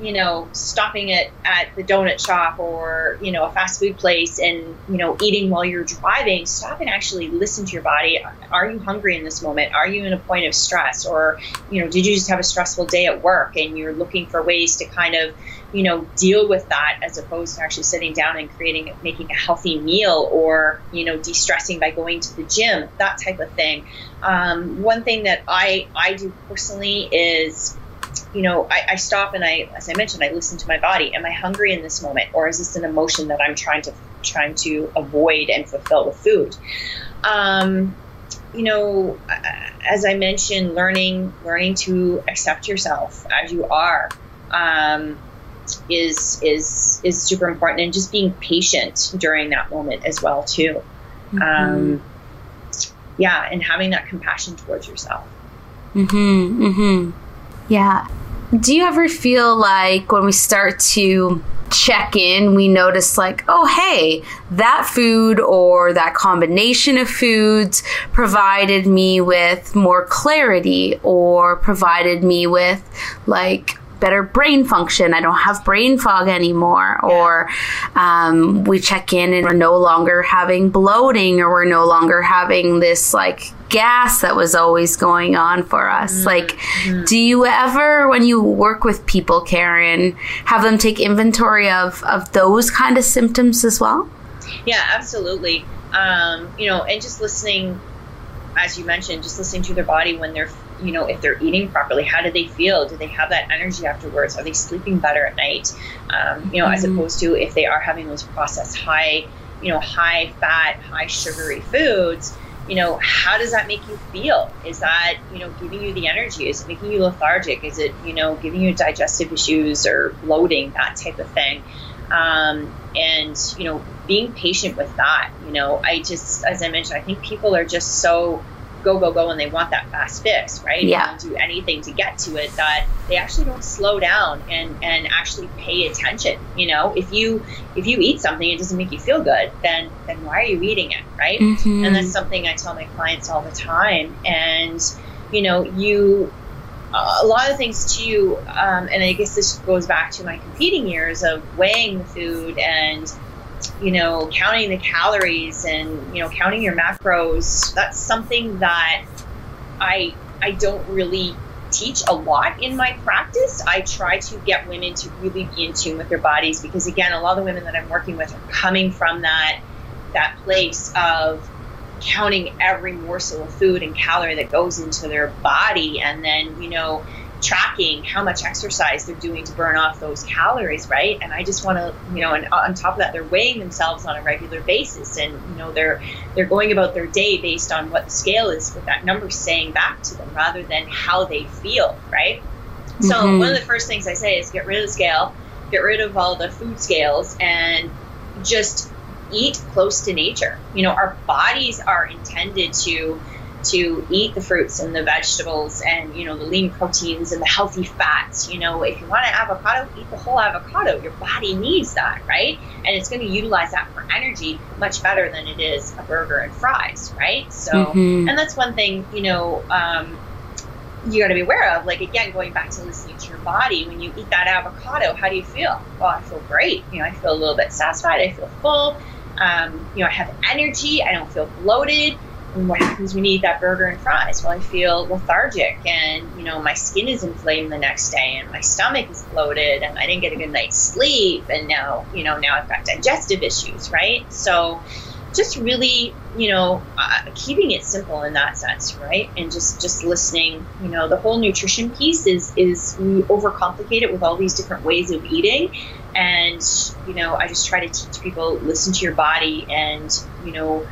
you know, stopping it at the donut shop or, you know, a fast food place and, you know, eating while you're driving, stop and actually listen to your body. Are you hungry in this moment? Are you in a point of stress? Or, you know, did you just have a stressful day at work and you're looking for ways to kind of, you know, deal with that as opposed to actually sitting down and creating, making a healthy meal or, you know, de stressing by going to the gym, that type of thing. Um, one thing that I, I do personally is, you know, I, I, stop and I, as I mentioned, I listen to my body. Am I hungry in this moment, or is this an emotion that I'm trying to trying to avoid and fulfill with food? Um, you know, as I mentioned, learning learning to accept yourself as you are um, is is is super important, and just being patient during that moment as well too. Mm-hmm. Um, yeah, and having that compassion towards yourself. Hmm. Hmm. Yeah. Do you ever feel like when we start to check in, we notice like, oh, hey, that food or that combination of foods provided me with more clarity or provided me with like better brain function. I don't have brain fog anymore. Yeah. Or um, we check in and we're no longer having bloating or we're no longer having this like gas that was always going on for us. Mm-hmm. Like, do you ever, when you work with people, Karen, have them take inventory of, of those kind of symptoms as well? Yeah, absolutely. Um, you know, and just listening, as you mentioned, just listening to their body when they're, you know, if they're eating properly, how do they feel? Do they have that energy afterwards? Are they sleeping better at night? Um, you know, mm-hmm. as opposed to if they are having those processed high, you know, high fat, high sugary foods you know, how does that make you feel? Is that, you know, giving you the energy? Is it making you lethargic? Is it, you know, giving you digestive issues or bloating, that type of thing? Um, and, you know, being patient with that, you know, I just, as I mentioned, I think people are just so go go go and they want that fast fix right? Yeah. do anything to get to it that they actually don't slow down and and actually pay attention you know? If you if you eat something it doesn't make you feel good then then why are you eating it right? Mm-hmm. and that's something i tell my clients all the time and you know you a lot of things too um, and i guess this goes back to my competing years of weighing the food and you know, counting the calories and, you know, counting your macros, that's something that I I don't really teach a lot in my practice. I try to get women to really be in tune with their bodies because again, a lot of the women that I'm working with are coming from that that place of counting every morsel of food and calorie that goes into their body and then, you know, tracking how much exercise they're doing to burn off those calories, right? And I just want to, you know, and on top of that, they're weighing themselves on a regular basis, and you know, they're they're going about their day based on what the scale is, with that number saying back to them, rather than how they feel, right? Mm-hmm. So one of the first things I say is get rid of the scale, get rid of all the food scales, and just eat close to nature. You know, our bodies are intended to to eat the fruits and the vegetables and you know the lean proteins and the healthy fats you know if you want an avocado eat the whole avocado. Your body needs that right? And it's going to utilize that for energy much better than it is a burger and fries right? So mm-hmm. and that's one thing you know um, you got to be aware of. Like again going back to listening to your body when you eat that avocado how do you feel? Well i feel great. You know i feel a little bit satisfied. I feel full. Um, you know i have energy. I don't feel bloated what happens when you eat that burger and fries? Well, I feel lethargic and, you know, my skin is inflamed the next day and my stomach is bloated and I didn't get a good night's sleep. And now, you know, now I've got digestive issues, right? So just really, you know, uh, keeping it simple in that sense, right? And just, just listening, you know, the whole nutrition piece is, is we overcomplicate it with all these different ways of eating. And, you know, I just try to teach people, listen to your body and, you know,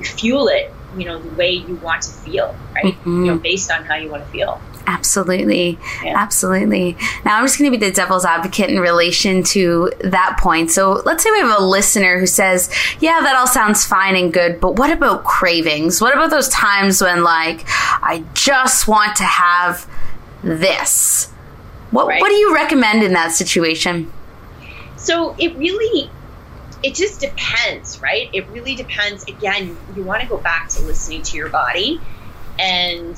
fuel it you know the way you want to feel right mm-hmm. you know based on how you want to feel Absolutely. Yeah. Absolutely. Now, I'm just going to be the devil's advocate in relation to that point. So, let's say we have a listener who says, Yeah, that all sounds fine and good, but what about cravings? What about those times when, like, I just want to have this? What, right. what do you recommend in that situation? So, it really it just depends, right? It really depends. Again, you want to go back to listening to your body and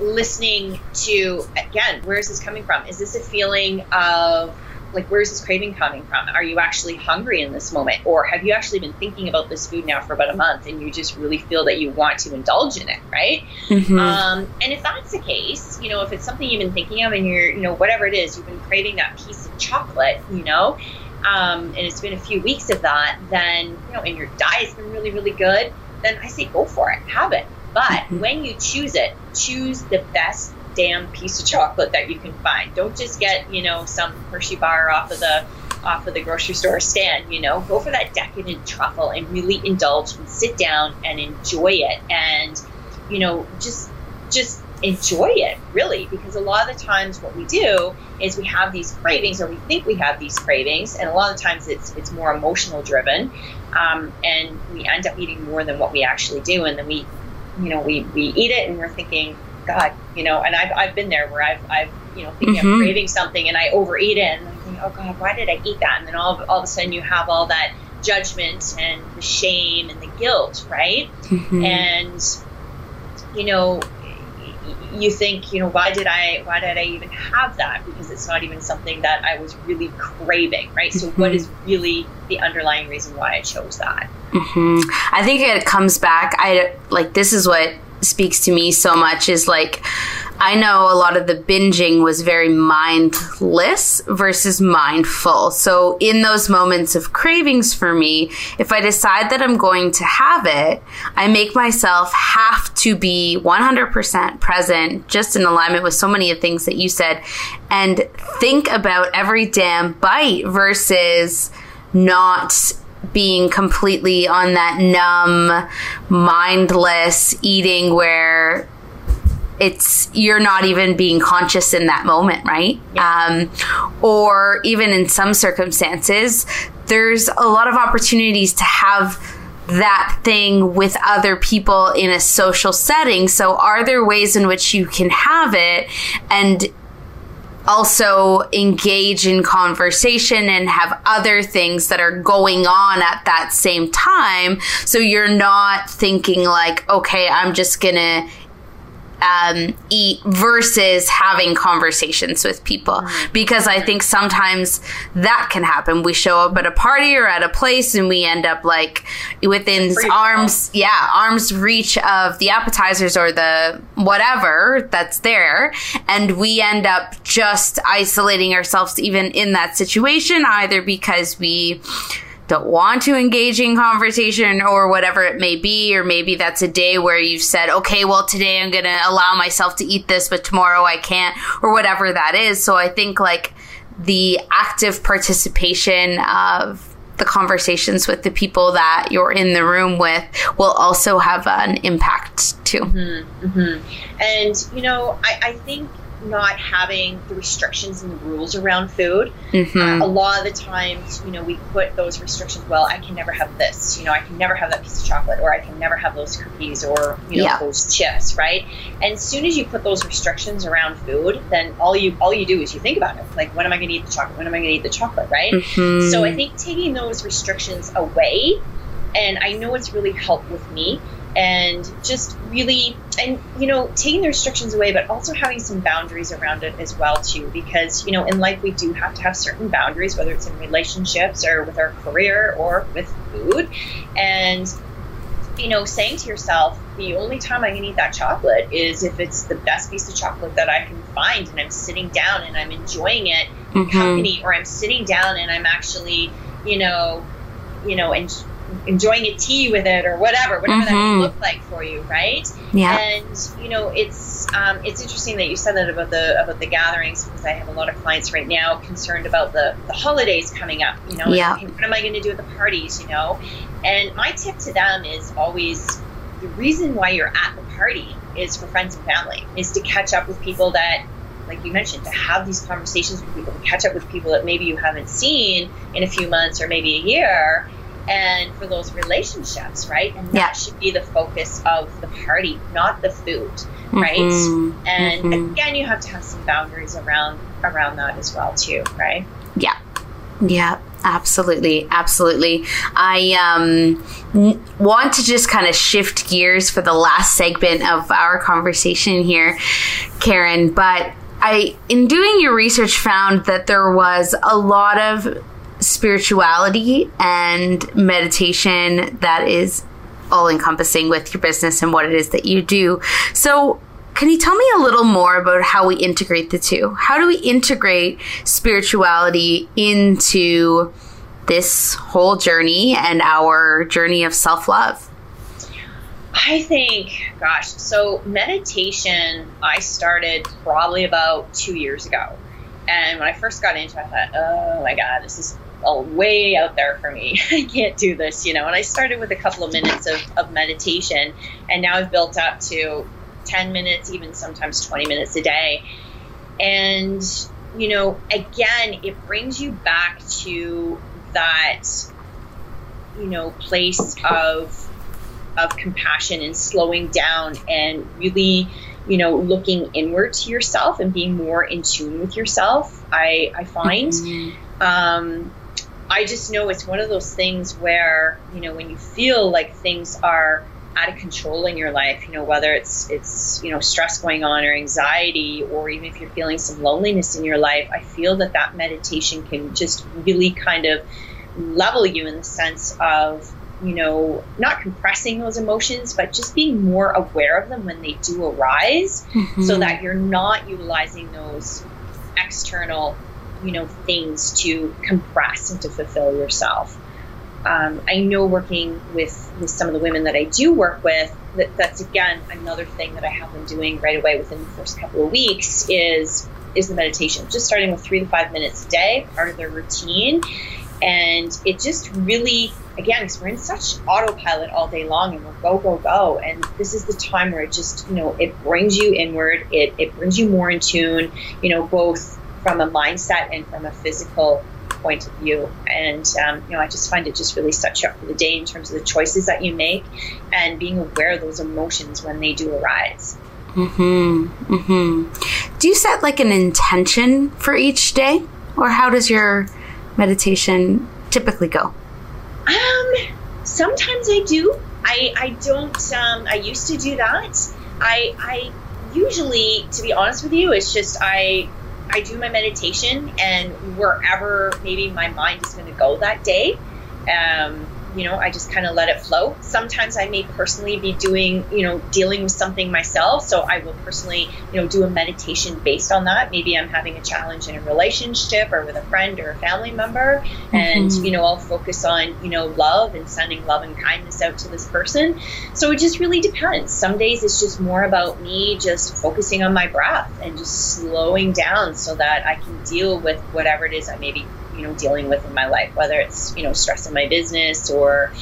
listening to, again, where is this coming from? Is this a feeling of, like, where's this craving coming from? Are you actually hungry in this moment? Or have you actually been thinking about this food now for about a month and you just really feel that you want to indulge in it, right? Mm-hmm. Um, and if that's the case, you know, if it's something you've been thinking of and you're, you know, whatever it is, you've been craving that piece of chocolate, you know, um, and it's been a few weeks of that, then, you know, and your diet's been really, really good, then I say go for it, have it. But mm-hmm. when you choose it, choose the best damn piece of chocolate that you can find. Don't just get, you know, some Hershey bar off of the off of the grocery store stand, you know, go for that decadent truffle and really indulge and sit down and enjoy it and you know, just just enjoy it really because a lot of the times what we do is we have these cravings or we think we have these cravings and a lot of times it's it's more emotional driven um, and we end up eating more than what we actually do and then we you know we, we eat it and we're thinking god you know and I've, I've been there where I've, I've you know thinking mm-hmm. I'm craving something and I overeat it and thinking oh god why did I eat that and then all of, all of a sudden you have all that judgment and the shame and the guilt right mm-hmm. and you know you think, you know, why did I why did I even have that? Because it's not even something that I was really craving, right? So mm-hmm. what is really the underlying reason why I chose that? Mm-hmm. I think it comes back. I like this is what speaks to me so much is like I know a lot of the binging was very mindless versus mindful. So in those moments of cravings for me, if I decide that I'm going to have it, I make myself have to be 100% present, just in alignment with so many of things that you said, and think about every damn bite versus not being completely on that numb, mindless eating where it's you're not even being conscious in that moment, right? Yeah. Um, or even in some circumstances, there's a lot of opportunities to have that thing with other people in a social setting. So, are there ways in which you can have it and also engage in conversation and have other things that are going on at that same time. So you're not thinking like, okay, I'm just gonna um, eat versus having conversations with people mm-hmm. because I think sometimes that can happen. We show up at a party or at a place and we end up like within arms, yeah, arms reach of the appetizers or the whatever that's there. And we end up just isolating ourselves even in that situation, either because we don't want to engage in conversation or whatever it may be, or maybe that's a day where you've said, okay, well, today I'm going to allow myself to eat this, but tomorrow I can't, or whatever that is. So I think like the active participation of the conversations with the people that you're in the room with will also have an impact too. Mm-hmm, mm-hmm. And, you know, I, I think not having the restrictions and the rules around food. Mm-hmm. Uh, a lot of the times, you know, we put those restrictions. Well, I can never have this. You know, I can never have that piece of chocolate, or I can never have those cookies, or you know, yeah. those chips, right? And as soon as you put those restrictions around food, then all you all you do is you think about it. Like, when am I going to eat the chocolate? When am I going to eat the chocolate? Right? Mm-hmm. So I think taking those restrictions away, and I know it's really helped with me and just really and you know taking the restrictions away but also having some boundaries around it as well too because you know in life we do have to have certain boundaries whether it's in relationships or with our career or with food and you know saying to yourself the only time i can eat that chocolate is if it's the best piece of chocolate that i can find and i'm sitting down and i'm enjoying it mm-hmm. company or i'm sitting down and i'm actually you know you know and enjoying a tea with it or whatever, whatever mm-hmm. that may look like for you, right? Yeah. And you know, it's um, it's interesting that you said that about the about the gatherings because I have a lot of clients right now concerned about the the holidays coming up. You know, yeah. what am I going to do at the parties? You know, and my tip to them is always the reason why you're at the party is for friends and family, is to catch up with people that like you mentioned, to have these conversations with people, to catch up with people that maybe you haven't seen in a few months or maybe a year, and for those relationships, right? And that should be the focus of the party, not the food, right? Mm-hmm. And mm-hmm. again, you have to have some boundaries around around that as well, too, right? Yeah. Yeah, absolutely, absolutely. I um, want to just kind of shift gears for the last segment of our conversation here, Karen. But I, in doing your research, found that there was a lot of spirituality and meditation that is all encompassing with your business and what it is that you do. So, can you tell me a little more about how we integrate the two? How do we integrate spirituality into this whole journey and our journey of self love? I think, gosh, so meditation, I started probably about two years ago. And when I first got into it, I thought, oh my God, this is oh, way out there for me. I can't do this, you know. And I started with a couple of minutes of, of meditation, and now I've built up to 10 minutes, even sometimes 20 minutes a day. And, you know, again, it brings you back to that, you know, place of of compassion and slowing down and really you know looking inward to yourself and being more in tune with yourself i i find mm-hmm. um I just know it's one of those things where, you know, when you feel like things are out of control in your life, you know, whether it's it's, you know, stress going on or anxiety or even if you're feeling some loneliness in your life, I feel that that meditation can just really kind of level you in the sense of you know, not compressing those emotions, but just being more aware of them when they do arise mm-hmm. so that you're not utilizing those external you know things to compress and to fulfill yourself. Um, I know working with with some of the women that I do work with that that's again another thing that I have been doing right away within the first couple of weeks is is the meditation. Just starting with three to five minutes a day, part of their routine, and it just really again because we're in such autopilot all day long and we're go go go and this is the time where it just you know it brings you inward it, it brings you more in tune you know both from a mindset and from a physical point of view. And, um, you know, I just find it just really sets you up for the day in terms of the choices that you make and being aware of those emotions when they do arise. Hmm. Hmm. Do you set like an intention for each day, or how does your meditation typically go? Um. Sometimes I do. I I don't. Um. I used to do that. I I usually, to be honest with you, it's just I I do my meditation, and wherever maybe my mind is going to go that day, um, you know, I just kind of let it flow. Sometimes I may personally be doing, you know, dealing with something myself. So I will personally, you know, do a meditation based on that. Maybe I'm having a challenge in a relationship or with a friend or a family member. Mm-hmm. And, you know, I'll focus on, you know, love and sending love and kindness out to this person. So it just really depends. Some days it's just more about me just focusing on my breath and just slowing down so that I can deal with whatever it is I may be you know dealing with in my life whether it's you know stress in my business or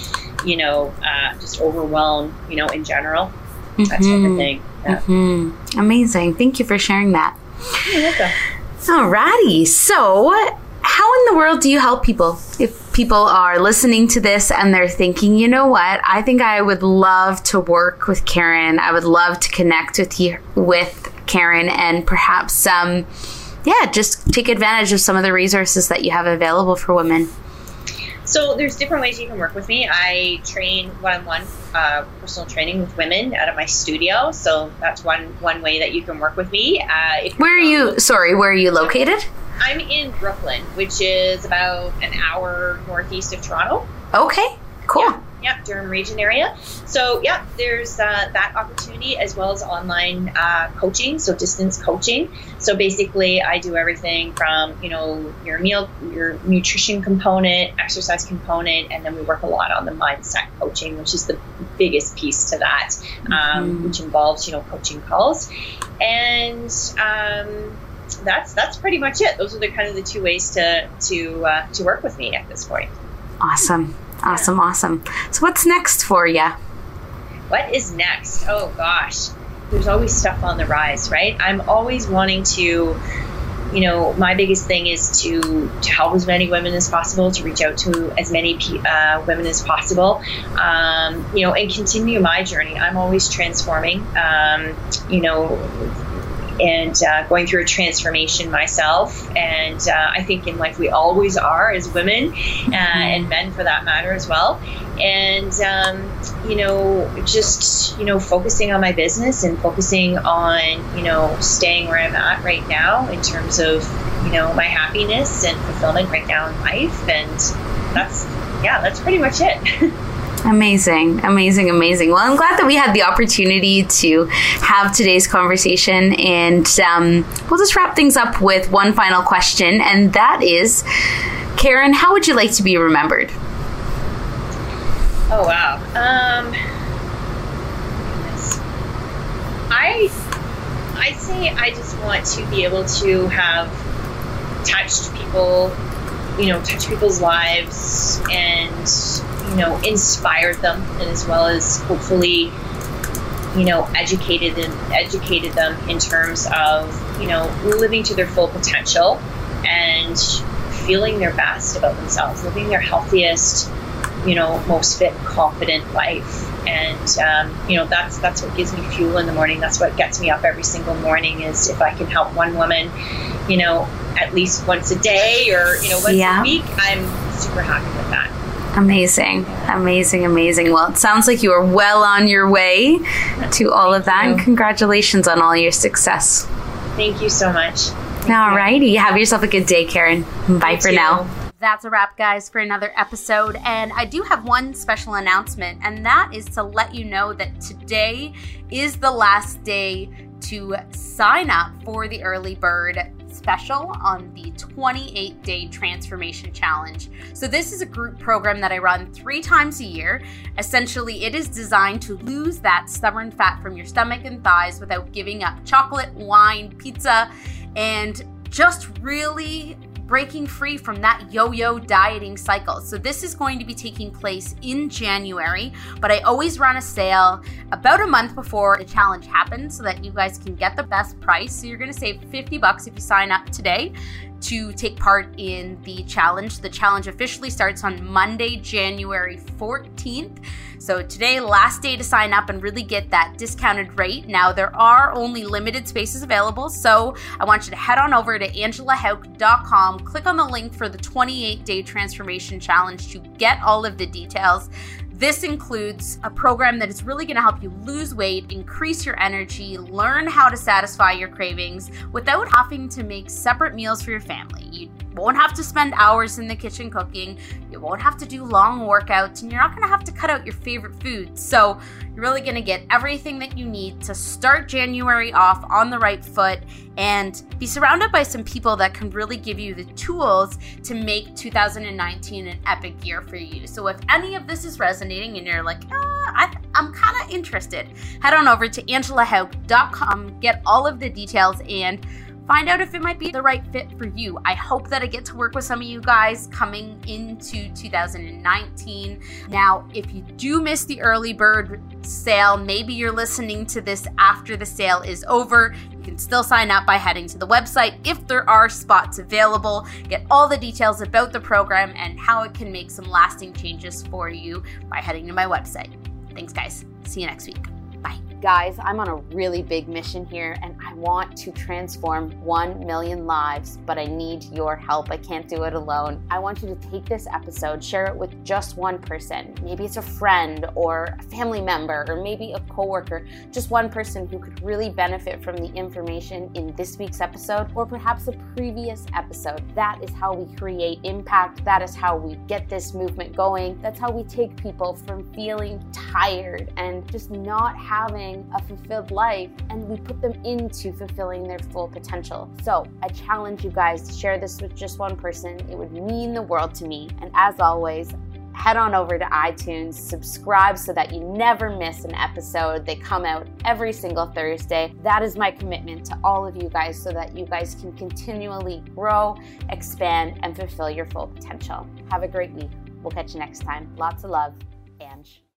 you know uh, just overwhelm you know in general mm-hmm. that type of thing yeah. mm-hmm. amazing thank you for sharing that Alrighty. So, how in the world do you help people? If people are listening to this and they're thinking, you know what, I think I would love to work with Karen. I would love to connect with you with Karen and perhaps um yeah, just take advantage of some of the resources that you have available for women. So there's different ways you can work with me. I train one-on-one uh, personal training with women out of my studio. So that's one one way that you can work with me. Uh, where are you? Sorry, where are you located? I'm in Brooklin, which is about an hour northeast of Toronto. Okay, cool. Yeah yeah, Durham region area. So yeah, there's uh, that opportunity as well as online uh, coaching, so distance coaching. So basically, I do everything from you know your meal, your nutrition component, exercise component, and then we work a lot on the mindset coaching, which is the biggest piece to that, um, mm-hmm. which involves you know coaching calls, and um, that's that's pretty much it. Those are the kind of the two ways to to uh, to work with me at this point. Awesome. Awesome, awesome. So, what's next for you? What is next? Oh gosh, there's always stuff on the rise, right? I'm always wanting to, you know, my biggest thing is to to help as many women as possible, to reach out to as many uh, women as possible, um, you know, and continue my journey. I'm always transforming. Um, you know, and uh, going through a transformation myself. And uh, I think in life we always are as women uh, mm-hmm. and men for that matter as well. And, um, you know, just, you know, focusing on my business and focusing on, you know, staying where I'm at right now in terms of, you know, my happiness and fulfillment right now in life. And that's, yeah, that's pretty much it. Amazing, amazing, amazing. Well, I'm glad that we had the opportunity to have today's conversation, and um, we'll just wrap things up with one final question, and that is, Karen, how would you like to be remembered? Oh wow. Um, I I say I just want to be able to have touched people, you know, touch people's lives and you know, inspired them and as well as hopefully, you know, educated them, educated them in terms of, you know, living to their full potential and feeling their best about themselves, living their healthiest, you know, most fit, confident life. And um, you know, that's that's what gives me fuel in the morning. That's what gets me up every single morning. Is if I can help one woman, you know, at least once a day or you know once yeah. a week, I'm super happy. Amazing, amazing, amazing. Well, it sounds like you are well on your way to all of that, and congratulations on all your success. Thank you so much. All righty. Have yourself a good day, Karen. Bye you for too. now. That's a wrap, guys, for another episode. And I do have one special announcement, and that is to let you know that today is the last day to sign up for the early bird special on the 28 day transformation challenge. So, this is a group program that I run three times a year. Essentially, it is designed to lose that stubborn fat from your stomach and thighs without giving up chocolate, wine, pizza, and just really breaking free from that yo yo dieting cycle. So, this is going to be taking place in January, but I always run a sale about a month before the challenge happens so that you guys can get the best price. So, you're going to save 50 bucks if you sign up today to take part in the challenge. The challenge officially starts on Monday, January 14th. So today, last day to sign up and really get that discounted rate. Now, there are only limited spaces available, so I want you to head on over to angelahauk.com, click on the link for the 28 day transformation challenge to get all of the details. This includes a program that is really going to help you lose weight, increase your energy, learn how to satisfy your cravings without having to make separate meals for your family. You won't have to spend hours in the kitchen cooking, you won't have to do long workouts, and you're not going to have to cut out your favorite foods. So, you're really going to get everything that you need to start January off on the right foot and be surrounded by some people that can really give you the tools to make 2019 an epic year for you. So, if any of this is resonating and you're like, ah, I, am kind of interested, head on over to angelahauk.com, get all of the details, and find out if it might be the right fit for you. I hope that I get to work with some of you guys coming into 2019. Now, if you do miss the early bird sale, maybe you're listening to this after the sale is over. You can still sign up by heading to the website if there are spots available. Get all the details about the program and how it can make some lasting changes for you by heading to my website. Thanks, guys. See you next week. Guys, I'm on a really big mission here and I want to transform 1 million lives, but I need your help. I can't do it alone. I want you to take this episode, share it with just one person. Maybe it's a friend or a family member or maybe a coworker, just one person who could really benefit from the information in this week's episode or perhaps a previous episode. That is how we create impact. That is how we get this movement going. That's how we take people from feeling tired and just not having living a fulfilled life and we put them into fulfilling their full potential. So I challenge you guys to share this with just one person. It would mean the world to me. And as always, head on over to iTunes, subscribe so that you never miss an episode. They come out every single Thursday. That is my commitment to all of you guys so that you guys can continually grow, expand, and fulfill your full potential. Have a great week. We'll catch you next time. Lots of love, Ange.